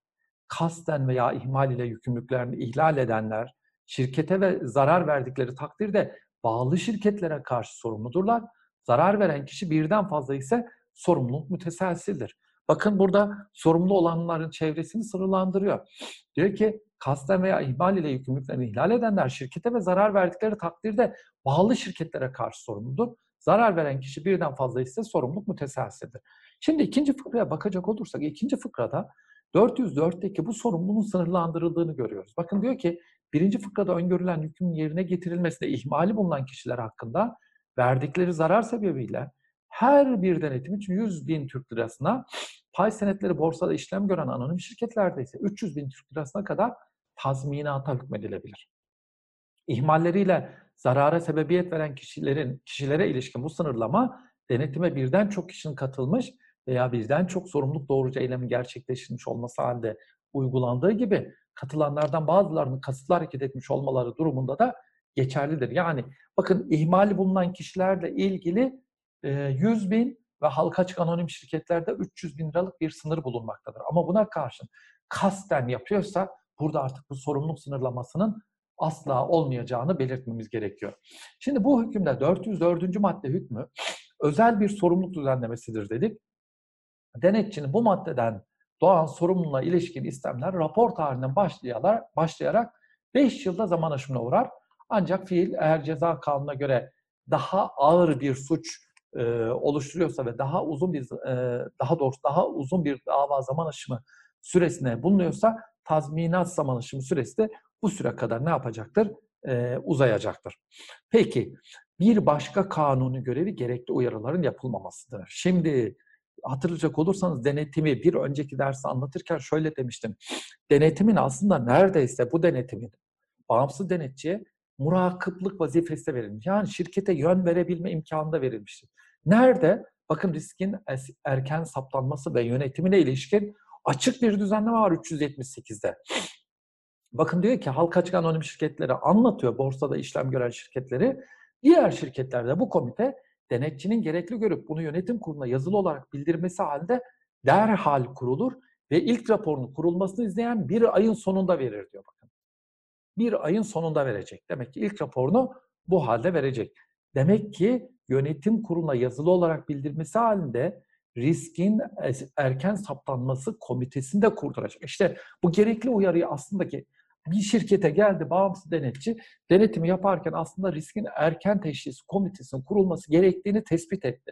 Speaker 1: Kasten veya ihmal ile yükümlülüklerini ihlal edenler, şirkete ve zarar verdikleri takdirde bağlı şirketlere karşı sorumludurlar. Zarar veren kişi birden fazla ise sorumluluk müteselsildir. Bakın burada sorumlu olanların çevresini sınırlandırıyor. Diyor ki kasten veya ihmal ile yükümlülüklerini ihlal edenler şirkete ve zarar verdikleri takdirde bağlı şirketlere karşı sorumludur. Zarar veren kişi birden fazla ise sorumluluk müteselsidir. Şimdi ikinci fıkraya bakacak olursak ikinci fıkrada 404'teki bu sorumluluğun sınırlandırıldığını görüyoruz. Bakın diyor ki birinci fıkrada öngörülen yükün yerine getirilmesinde ihmali bulunan kişiler hakkında verdikleri zarar sebebiyle her bir denetim için 100 bin Türk lirasına, pay senetleri borsada işlem gören anonim şirketlerde ise 300 bin Türk lirasına kadar tazminata hükmedilebilir. İhmalleriyle zarara sebebiyet veren kişilerin kişilere ilişkin bu sınırlama denetime birden çok kişinin katılmış veya birden çok sorumluluk doğrucu eylemin gerçekleştirilmiş olması halinde uygulandığı gibi katılanlardan bazılarının kasıtlı hareket etmiş olmaları durumunda da geçerlidir. Yani bakın ihmali bulunan kişilerle ilgili 100 bin ve halka açık anonim şirketlerde 300 bin liralık bir sınır bulunmaktadır. Ama buna karşın kasten yapıyorsa burada artık bu sorumluluk sınırlamasının asla olmayacağını belirtmemiz gerekiyor. Şimdi bu hükümde 404. madde hükmü özel bir sorumluluk düzenlemesidir dedik. Denetçinin bu maddeden doğan sorumluluğa ilişkin istemler rapor tarihinden başlayarak, başlayarak 5 yılda zaman aşımına uğrar. Ancak fiil eğer ceza kanununa göre daha ağır bir suç e, oluşturuyorsa ve daha uzun bir e, daha doğrusu daha uzun bir dava zaman aşımı süresine bulunuyorsa tazminat zaman aşımı süresi de bu süre kadar ne yapacaktır? E, uzayacaktır. Peki bir başka kanuni görevi gerekli uyarıların yapılmamasıdır. Şimdi hatırlayacak olursanız denetimi bir önceki dersi anlatırken şöyle demiştim. Denetimin aslında neredeyse bu denetimin bağımsız denetçiye murakıplık vazifesi verilmiş. Yani şirkete yön verebilme imkanı da verilmiştir. Nerede? Bakın riskin erken saptanması ve yönetimine ilişkin açık bir düzenleme var 378'de. Bakın diyor ki halka açık anonim şirketleri anlatıyor borsada işlem gören şirketleri. Diğer şirketlerde bu komite denetçinin gerekli görüp bunu yönetim kuruluna yazılı olarak bildirmesi halinde derhal kurulur ve ilk raporunu kurulmasını izleyen bir ayın sonunda verir diyor bakın. Bir ayın sonunda verecek. Demek ki ilk raporunu bu halde verecek. Demek ki yönetim kuruluna yazılı olarak bildirmesi halinde riskin erken saptanması komitesinde kurduracak. İşte bu gerekli uyarıyı aslında ki bir şirkete geldi bağımsız denetçi denetimi yaparken aslında riskin erken teşhis komitesinin kurulması gerektiğini tespit etti.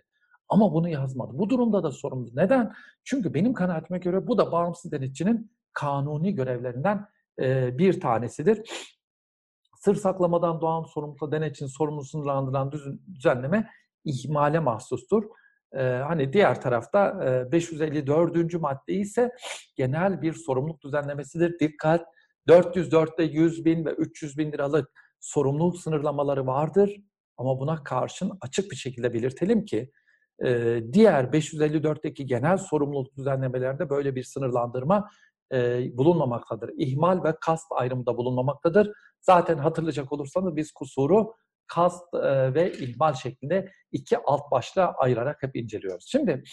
Speaker 1: Ama bunu yazmadı. Bu durumda da sorumlu. Neden? Çünkü benim kanaatime göre bu da bağımsız denetçinin kanuni görevlerinden bir tanesidir. Sır saklamadan doğan sorumlulukla denetçinin sorumluluğunu sınırlandıran düzenleme ihmale mahsustur. Ee, hani diğer tarafta e, 554. madde ise genel bir sorumluluk düzenlemesidir. Dikkat 404'te 100 bin ve 300 bin liralık sorumluluk sınırlamaları vardır. Ama buna karşın açık bir şekilde belirtelim ki e, diğer 554'teki genel sorumluluk düzenlemelerde böyle bir sınırlandırma e, bulunmamaktadır. İhmal ve kast ayrımında bulunmamaktadır. Zaten hatırlayacak olursanız biz kusuru kast e, ve ihmal şeklinde iki alt başlığa ayırarak hep inceliyoruz. Şimdi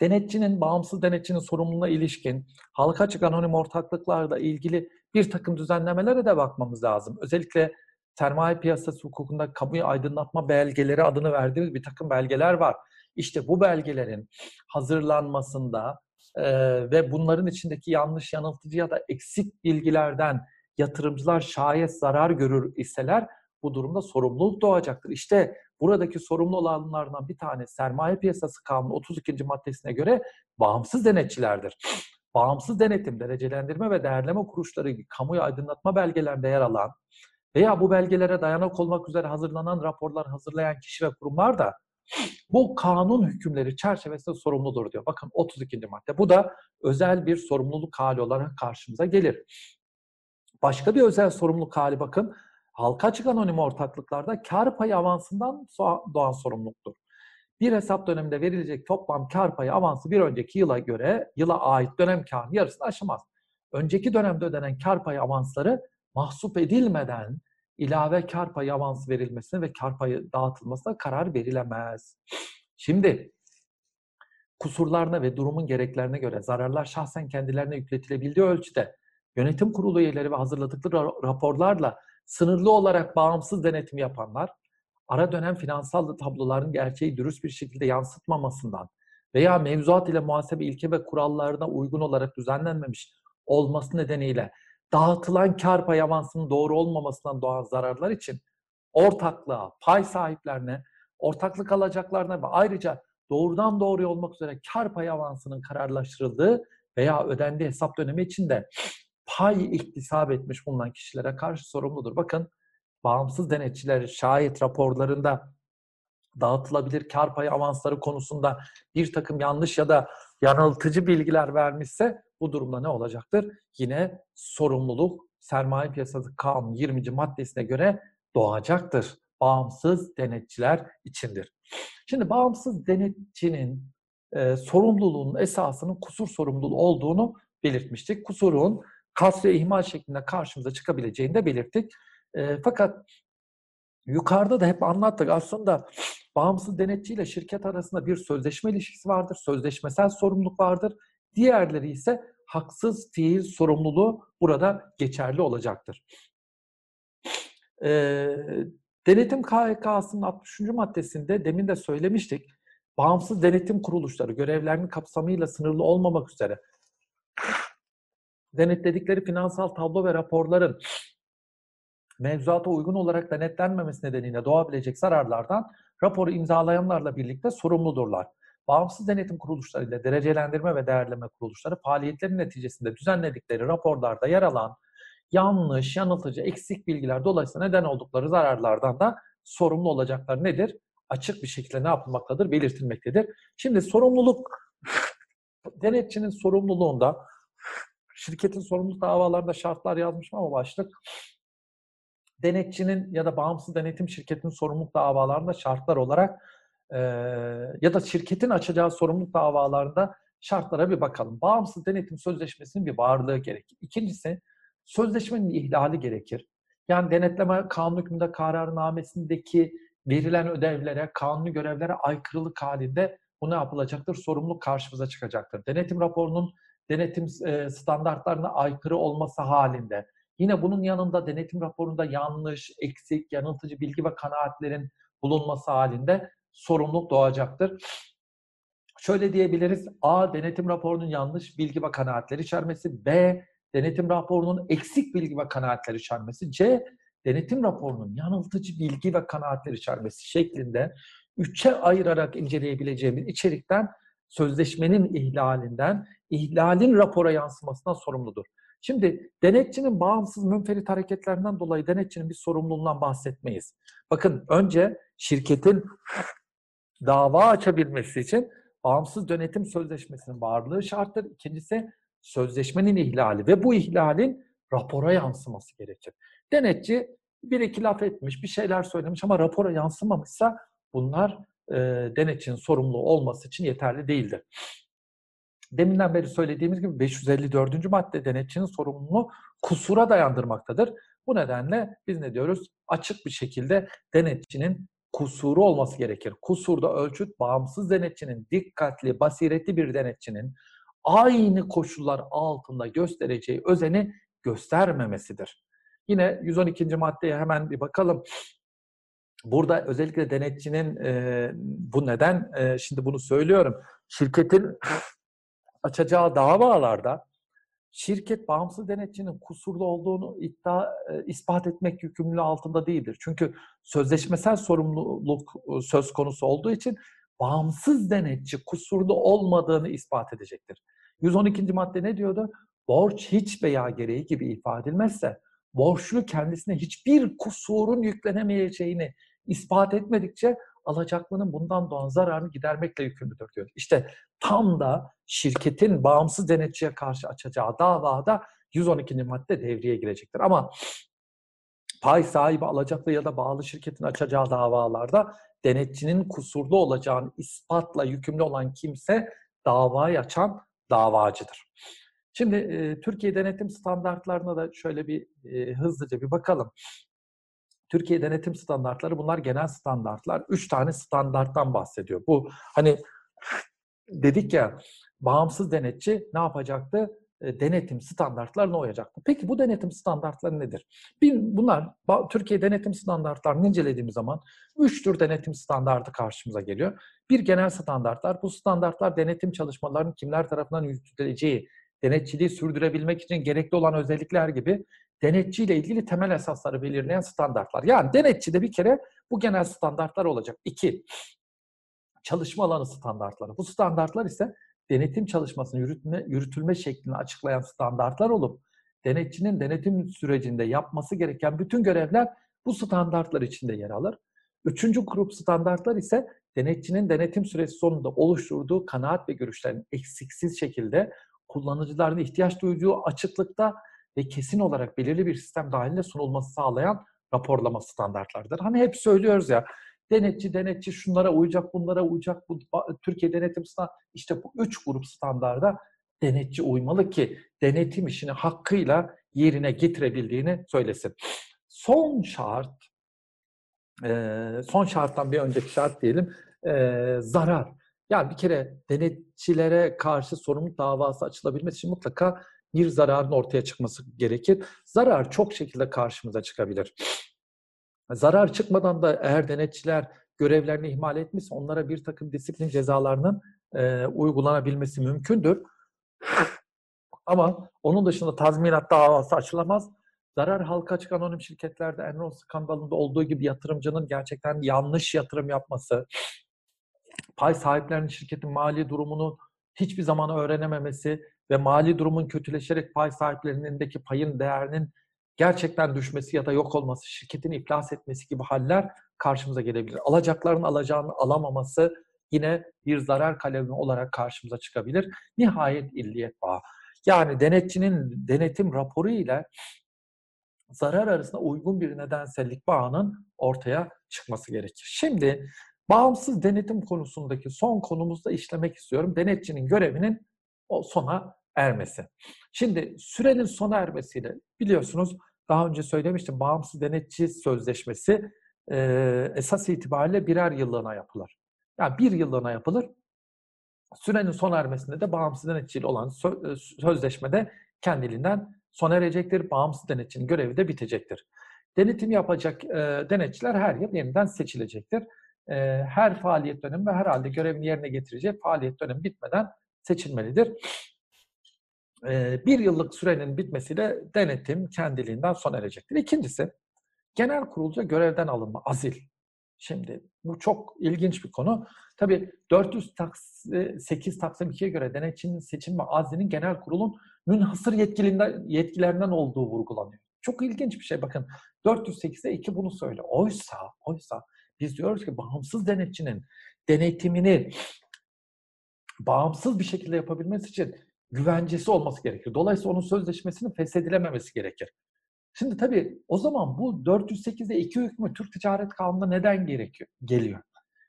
Speaker 1: denetçinin, bağımsız denetçinin sorumluluğuna ilişkin halka açık anonim ortaklıklarla ilgili bir takım düzenlemelere de bakmamız lazım. Özellikle sermaye piyasası hukukunda kamuyu aydınlatma belgeleri adını verdiğimiz bir takım belgeler var. İşte bu belgelerin hazırlanmasında e, ve bunların içindeki yanlış, yanıltıcı ya da eksik bilgilerden yatırımcılar şayet zarar görür iseler bu durumda sorumluluk doğacaktır. İşte buradaki sorumlu olanlardan bir tane sermaye piyasası kanunu 32. maddesine göre bağımsız denetçilerdir. Bağımsız denetim, derecelendirme ve değerleme kuruluşları kamuya aydınlatma belgelerinde yer alan veya bu belgelere dayanak olmak üzere hazırlanan raporlar hazırlayan kişi ve kurumlar da bu kanun hükümleri çerçevesinde sorumludur diyor. Bakın 32. madde. Bu da özel bir sorumluluk hali olarak karşımıza gelir. Başka bir özel sorumluluk hali bakın halka açık anonim ortaklıklarda kar payı avansından doğan sorumluluktur. Bir hesap döneminde verilecek toplam kar payı avansı bir önceki yıla göre yıla ait dönem karının yarısını aşamaz. Önceki dönemde ödenen kar payı avansları mahsup edilmeden ilave kar payı avansı verilmesine ve kar payı dağıtılmasına karar verilemez. Şimdi kusurlarına ve durumun gereklerine göre zararlar şahsen kendilerine yükletilebildiği ölçüde yönetim kurulu üyeleri ve hazırladıkları raporlarla sınırlı olarak bağımsız denetim yapanlar, ara dönem finansal tabloların gerçeği dürüst bir şekilde yansıtmamasından veya mevzuat ile muhasebe ilke ve kurallarına uygun olarak düzenlenmemiş olması nedeniyle dağıtılan kar pay avansının doğru olmamasından doğan zararlar için ortaklığa, pay sahiplerine, ortaklık alacaklarına ve ayrıca doğrudan doğruya olmak üzere kar pay avansının kararlaştırıldığı veya ödendiği hesap dönemi içinde pay iktisap etmiş bulunan kişilere karşı sorumludur. Bakın bağımsız denetçiler şayet raporlarında dağıtılabilir kar payı avansları konusunda bir takım yanlış ya da yanıltıcı bilgiler vermişse bu durumda ne olacaktır? Yine sorumluluk sermaye piyasası kanun 20. maddesine göre doğacaktır. Bağımsız denetçiler içindir. Şimdi bağımsız denetçinin e, sorumluluğunun esasının kusur sorumluluğu olduğunu belirtmiştik. Kusurun kas ihmal şeklinde karşımıza çıkabileceğini de belirttik. E, fakat yukarıda da hep anlattık aslında bağımsız denetçi ile şirket arasında bir sözleşme ilişkisi vardır, sözleşmesel sorumluluk vardır. Diğerleri ise haksız fiil sorumluluğu burada geçerli olacaktır. E, denetim KHK'sının 60. maddesinde demin de söylemiştik. Bağımsız denetim kuruluşları görevlerinin kapsamıyla sınırlı olmamak üzere denetledikleri finansal tablo ve raporların mevzuata uygun olarak denetlenmemesi nedeniyle doğabilecek zararlardan raporu imzalayanlarla birlikte sorumludurlar. Bağımsız denetim kuruluşları ile derecelendirme ve değerleme kuruluşları faaliyetlerin neticesinde düzenledikleri raporlarda yer alan yanlış, yanıltıcı, eksik bilgiler dolayısıyla neden oldukları zararlardan da sorumlu olacaklar nedir? Açık bir şekilde ne yapılmaktadır? Belirtilmektedir. Şimdi sorumluluk, denetçinin sorumluluğunda şirketin sorumluluk davalarında şartlar yazmışım ama başlık denetçinin ya da bağımsız denetim şirketinin sorumluluk davalarında şartlar olarak e, ya da şirketin açacağı sorumluluk davalarında şartlara bir bakalım. Bağımsız denetim sözleşmesinin bir varlığı gerekir. İkincisi sözleşmenin ihlali gerekir. Yani denetleme kanun hükmünde kararnamesindeki verilen ödevlere, kanuni görevlere aykırılık halinde bu ne yapılacaktır? Sorumluluk karşımıza çıkacaktır. Denetim raporunun denetim standartlarına aykırı olması halinde Yine bunun yanında denetim raporunda yanlış, eksik, yanıltıcı bilgi ve kanaatlerin bulunması halinde sorumluluk doğacaktır. Şöyle diyebiliriz. A. Denetim raporunun yanlış bilgi ve kanaatleri içermesi. B. Denetim raporunun eksik bilgi ve kanaatleri içermesi. C. Denetim raporunun yanıltıcı bilgi ve kanaatleri içermesi şeklinde üçe ayırarak inceleyebileceğimiz içerikten sözleşmenin ihlalinden, ihlalin rapora yansımasından sorumludur. Şimdi denetçinin bağımsız münferit hareketlerinden dolayı denetçinin bir sorumluluğundan bahsetmeyiz. Bakın önce şirketin dava açabilmesi için bağımsız denetim sözleşmesinin varlığı şarttır. İkincisi sözleşmenin ihlali ve bu ihlalin rapora yansıması gerekir. Denetçi bir iki laf etmiş, bir şeyler söylemiş ama rapora yansımamışsa bunlar e, denetçinin sorumlu olması için yeterli değildir. Deminden beri söylediğimiz gibi 554. madde denetçinin sorumluluğunu kusura dayandırmaktadır. Bu nedenle biz ne diyoruz? Açık bir şekilde denetçinin kusuru olması gerekir. Kusurda ölçüt bağımsız denetçinin, dikkatli, basiretli bir denetçinin aynı koşullar altında göstereceği özeni göstermemesidir. Yine 112. maddeye hemen bir bakalım. Burada özellikle denetçinin e, bu neden e, şimdi bunu söylüyorum. Şirketin açacağı davalarda şirket bağımsız denetçinin kusurlu olduğunu iddia e, ispat etmek yükümlülüğü altında değildir. Çünkü sözleşmesel sorumluluk e, söz konusu olduğu için bağımsız denetçi kusurlu olmadığını ispat edecektir. 112. madde ne diyordu? Borç hiç veya gereği gibi ifade edilmezse borçlu kendisine hiçbir kusurun yüklenemeyeceğini ispat etmedikçe alacaklının bundan doğan zararını gidermekle yükümlüdür diyor. İşte tam da şirketin bağımsız denetçiye karşı açacağı davada 112. madde devreye girecektir. Ama pay sahibi alacaklı ya da bağlı şirketin açacağı davalarda denetçinin kusurlu olacağını ispatla yükümlü olan kimse davayı açan davacıdır. Şimdi e, Türkiye denetim standartlarına da şöyle bir e, hızlıca bir bakalım. Türkiye denetim standartları bunlar genel standartlar. Üç tane standarttan bahsediyor. Bu hani dedik ya bağımsız denetçi ne yapacaktı? E, denetim standartlarına uyacaktı. Peki bu denetim standartları nedir? Bunlar Türkiye denetim standartlarını incelediğimiz zaman üç tür denetim standartı karşımıza geliyor. Bir genel standartlar. Bu standartlar denetim çalışmalarının kimler tarafından yürütüleceği, denetçiliği sürdürebilmek için gerekli olan özellikler gibi denetçiyle ilgili temel esasları belirleyen standartlar. Yani denetçide bir kere bu genel standartlar olacak. İki, çalışma alanı standartları. Bu standartlar ise denetim çalışmasının yürütme, yürütülme şeklini açıklayan standartlar olup denetçinin denetim sürecinde yapması gereken bütün görevler bu standartlar içinde yer alır. Üçüncü grup standartlar ise denetçinin denetim süresi sonunda oluşturduğu kanaat ve görüşlerin eksiksiz şekilde kullanıcıların ihtiyaç duyduğu açıklıkta ve kesin olarak belirli bir sistem dahilinde sunulması sağlayan raporlama standartlardır. Hani hep söylüyoruz ya denetçi denetçi şunlara uyacak bunlara uyacak bu Türkiye denetim standartı işte bu üç grup standarda denetçi uymalı ki denetim işini hakkıyla yerine getirebildiğini söylesin. Son şart son şarttan bir önceki şart diyelim zarar. Yani bir kere denetçilere karşı sorumluluk davası açılabilmesi için mutlaka bir zararın ortaya çıkması gerekir. Zarar çok şekilde karşımıza çıkabilir. Zarar çıkmadan da eğer denetçiler görevlerini ihmal etmişse onlara bir takım disiplin cezalarının e, uygulanabilmesi mümkündür. Ama onun dışında tazminat davası açılamaz. Zarar halka açık anonim şirketlerde Enron skandalında olduğu gibi yatırımcının gerçekten yanlış yatırım yapması, pay sahiplerinin şirketin mali durumunu hiçbir zaman öğrenememesi ve mali durumun kötüleşerek pay sahiplerindeki payın değerinin gerçekten düşmesi ya da yok olması, şirketin iflas etmesi gibi haller karşımıza gelebilir. Alacakların alacağını alamaması yine bir zarar kalemi olarak karşımıza çıkabilir. Nihayet illiyet bağı. Yani denetçinin denetim raporu ile zarar arasında uygun bir nedensellik bağının ortaya çıkması gerekir. Şimdi bağımsız denetim konusundaki son konumuzda işlemek istiyorum. Denetçinin görevinin o sona ermesi. Şimdi sürenin sona ermesiyle biliyorsunuz daha önce söylemiştim bağımsız denetçi sözleşmesi e, esas itibariyle birer yıllığına yapılır. Yani bir yıllığına yapılır. Sürenin sona ermesinde de bağımsız denetçili olan sözleşmede kendiliğinden sona erecektir. Bağımsız denetçinin görevi de bitecektir. Denetim yapacak e, denetçiler her yıl yeniden seçilecektir. E, her faaliyet dönemi ve herhalde görevini yerine getirecek faaliyet dönemi bitmeden seçilmelidir. Bir yıllık sürenin bitmesiyle denetim kendiliğinden sona erecektir. İkincisi, genel kurulca görevden alınma, azil. Şimdi bu çok ilginç bir konu. Tabii 408 Taksim 2'ye göre denetçinin seçilme azlinin genel kurulun münhasır yetkilinden, yetkilerinden olduğu vurgulanıyor. Çok ilginç bir şey bakın. 408'e 2 bunu söyle. Oysa, oysa biz diyoruz ki bağımsız denetçinin denetimini bağımsız bir şekilde yapabilmesi için güvencesi olması gerekir. Dolayısıyla onun sözleşmesinin feshedilememesi gerekir. Şimdi tabii o zaman bu 408'de iki hükmü Türk Ticaret Kanunu'na neden gerekiyor, geliyor?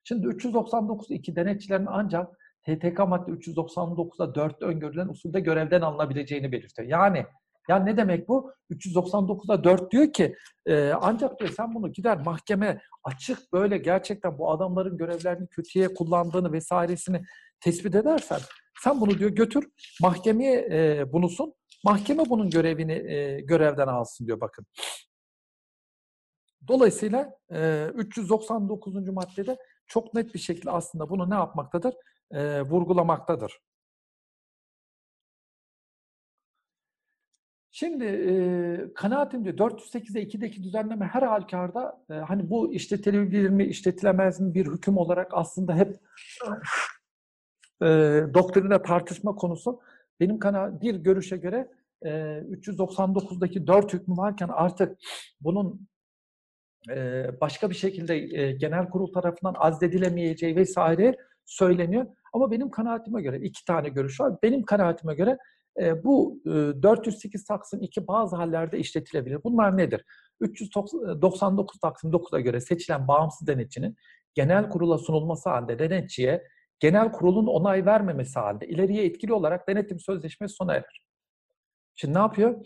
Speaker 1: Şimdi 399 iki denetçilerin ancak TTK madde 399'da 4 öngörülen usulde görevden alınabileceğini belirtiyor. Yani yani ne demek bu? 399'da 4 diyor ki e, ancak diyor sen bunu gider mahkeme açık böyle gerçekten bu adamların görevlerini kötüye kullandığını vesairesini tespit edersen sen bunu diyor götür mahkemeye e, bunu. Mahkeme bunun görevini e, görevden alsın diyor bakın. Dolayısıyla e, 399. maddede çok net bir şekilde aslında bunu ne yapmaktadır? E, vurgulamaktadır. Şimdi e, kanaatimce 408'e 2'deki düzenleme her halükarda e, hani bu işletilebilir mi, işletilemez mi bir hüküm olarak aslında hep e, doktrinde tartışma konusu. Benim kana bir görüşe göre e, 399'daki 4 hükmü varken artık bunun e, başka bir şekilde e, genel kurul tarafından azdedilemeyeceği vesaire söyleniyor. Ama benim kanaatime göre iki tane görüş var. Benim kanaatime göre bu e, 408 Taksim 2 bazı hallerde işletilebilir. Bunlar nedir? 399 Taksim 9'a göre seçilen bağımsız denetçinin genel kurula sunulması halde denetçiye genel kurulun onay vermemesi halde ileriye etkili olarak denetim sözleşmesi sona erer. Şimdi ne yapıyor?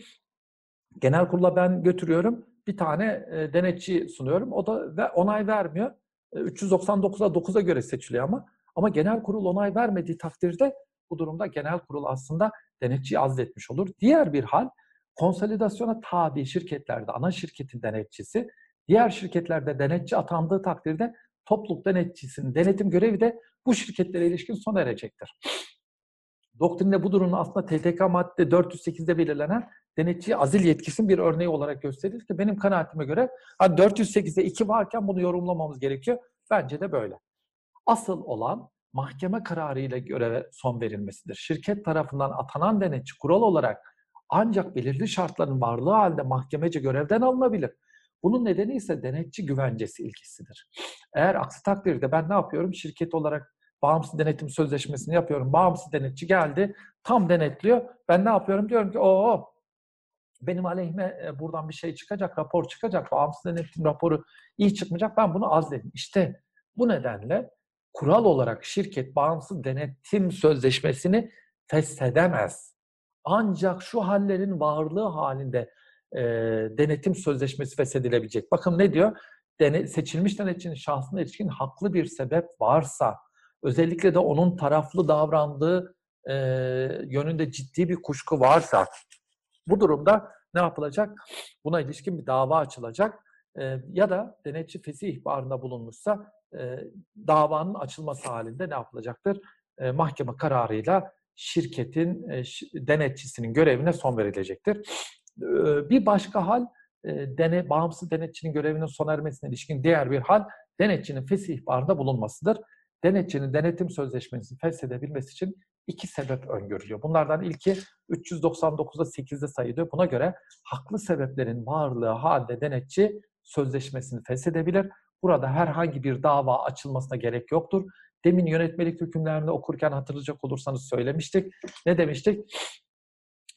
Speaker 1: Genel kurula ben götürüyorum, bir tane denetçi sunuyorum. O da onay vermiyor. E, 399'a 9'a göre seçiliyor ama. Ama genel kurul onay vermediği takdirde bu durumda genel kurul aslında denetçiyi azletmiş olur. Diğer bir hal, konsolidasyona tabi şirketlerde ana şirketin denetçisi, diğer şirketlerde denetçi atandığı takdirde topluluk denetçisinin denetim görevi de bu şirketlere ilişkin sona erecektir. Doktrinde bu durumun aslında TTK madde 408'de belirlenen denetçi azil yetkisinin bir örneği olarak gösterilir ki benim kanaatime göre hani 408'de 2 varken bunu yorumlamamız gerekiyor. Bence de böyle. Asıl olan mahkeme kararıyla göreve son verilmesidir. Şirket tarafından atanan denetçi kural olarak ancak belirli şartların varlığı halde mahkemece görevden alınabilir. Bunun nedeni ise denetçi güvencesi ilkesidir. Eğer aksi takdirde ben ne yapıyorum? Şirket olarak bağımsız denetim sözleşmesini yapıyorum. Bağımsız denetçi geldi, tam denetliyor. Ben ne yapıyorum? Diyorum ki o benim aleyhime e, buradan bir şey çıkacak, rapor çıkacak. Bağımsız denetim raporu iyi çıkmayacak. Ben bunu azledim. İşte bu nedenle kural olarak şirket bağımsız denetim sözleşmesini feshedemez. Ancak şu hallerin varlığı halinde e, denetim sözleşmesi feshedilebilecek. Bakın ne diyor? Dene, seçilmiş denetçinin şahsına ilişkin haklı bir sebep varsa, özellikle de onun taraflı davrandığı e, yönünde ciddi bir kuşku varsa, bu durumda ne yapılacak? Buna ilişkin bir dava açılacak ya da denetçi fesih ihbarında bulunmuşsa davanın açılması halinde ne yapılacaktır? Mahkeme kararıyla şirketin denetçisinin görevine son verilecektir. Bir başka hal dene, bağımsız denetçinin görevinin sona ermesine ilişkin diğer bir hal denetçinin fesih ihbarında bulunmasıdır. Denetçinin denetim sözleşmesini feshedebilmesi için iki sebep öngörülüyor. Bunlardan ilki 399'da 8'de sayılıyor. Buna göre haklı sebeplerin varlığı halde denetçi sözleşmesini feshedebilir. Burada herhangi bir dava açılmasına gerek yoktur. Demin yönetmelik hükümlerini okurken hatırlayacak olursanız söylemiştik. Ne demiştik?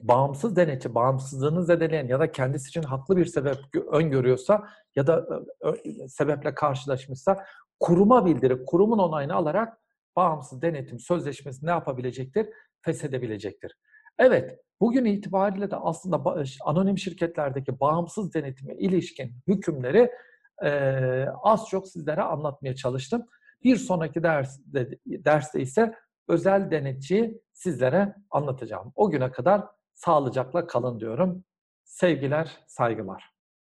Speaker 1: Bağımsız denetçi, bağımsızlığını zedeleyen ya da kendisi için haklı bir sebep öngörüyorsa ya da sebeple karşılaşmışsa kuruma bildirip kurumun onayını alarak bağımsız denetim sözleşmesi ne yapabilecektir? Feshedebilecektir. Evet, bugün itibariyle de aslında anonim şirketlerdeki bağımsız denetime ilişkin hükümleri e, az çok sizlere anlatmaya çalıştım. Bir sonraki derste, derste ise özel denetçiyi sizlere anlatacağım. O güne kadar sağlıcakla kalın diyorum. Sevgiler, saygılar.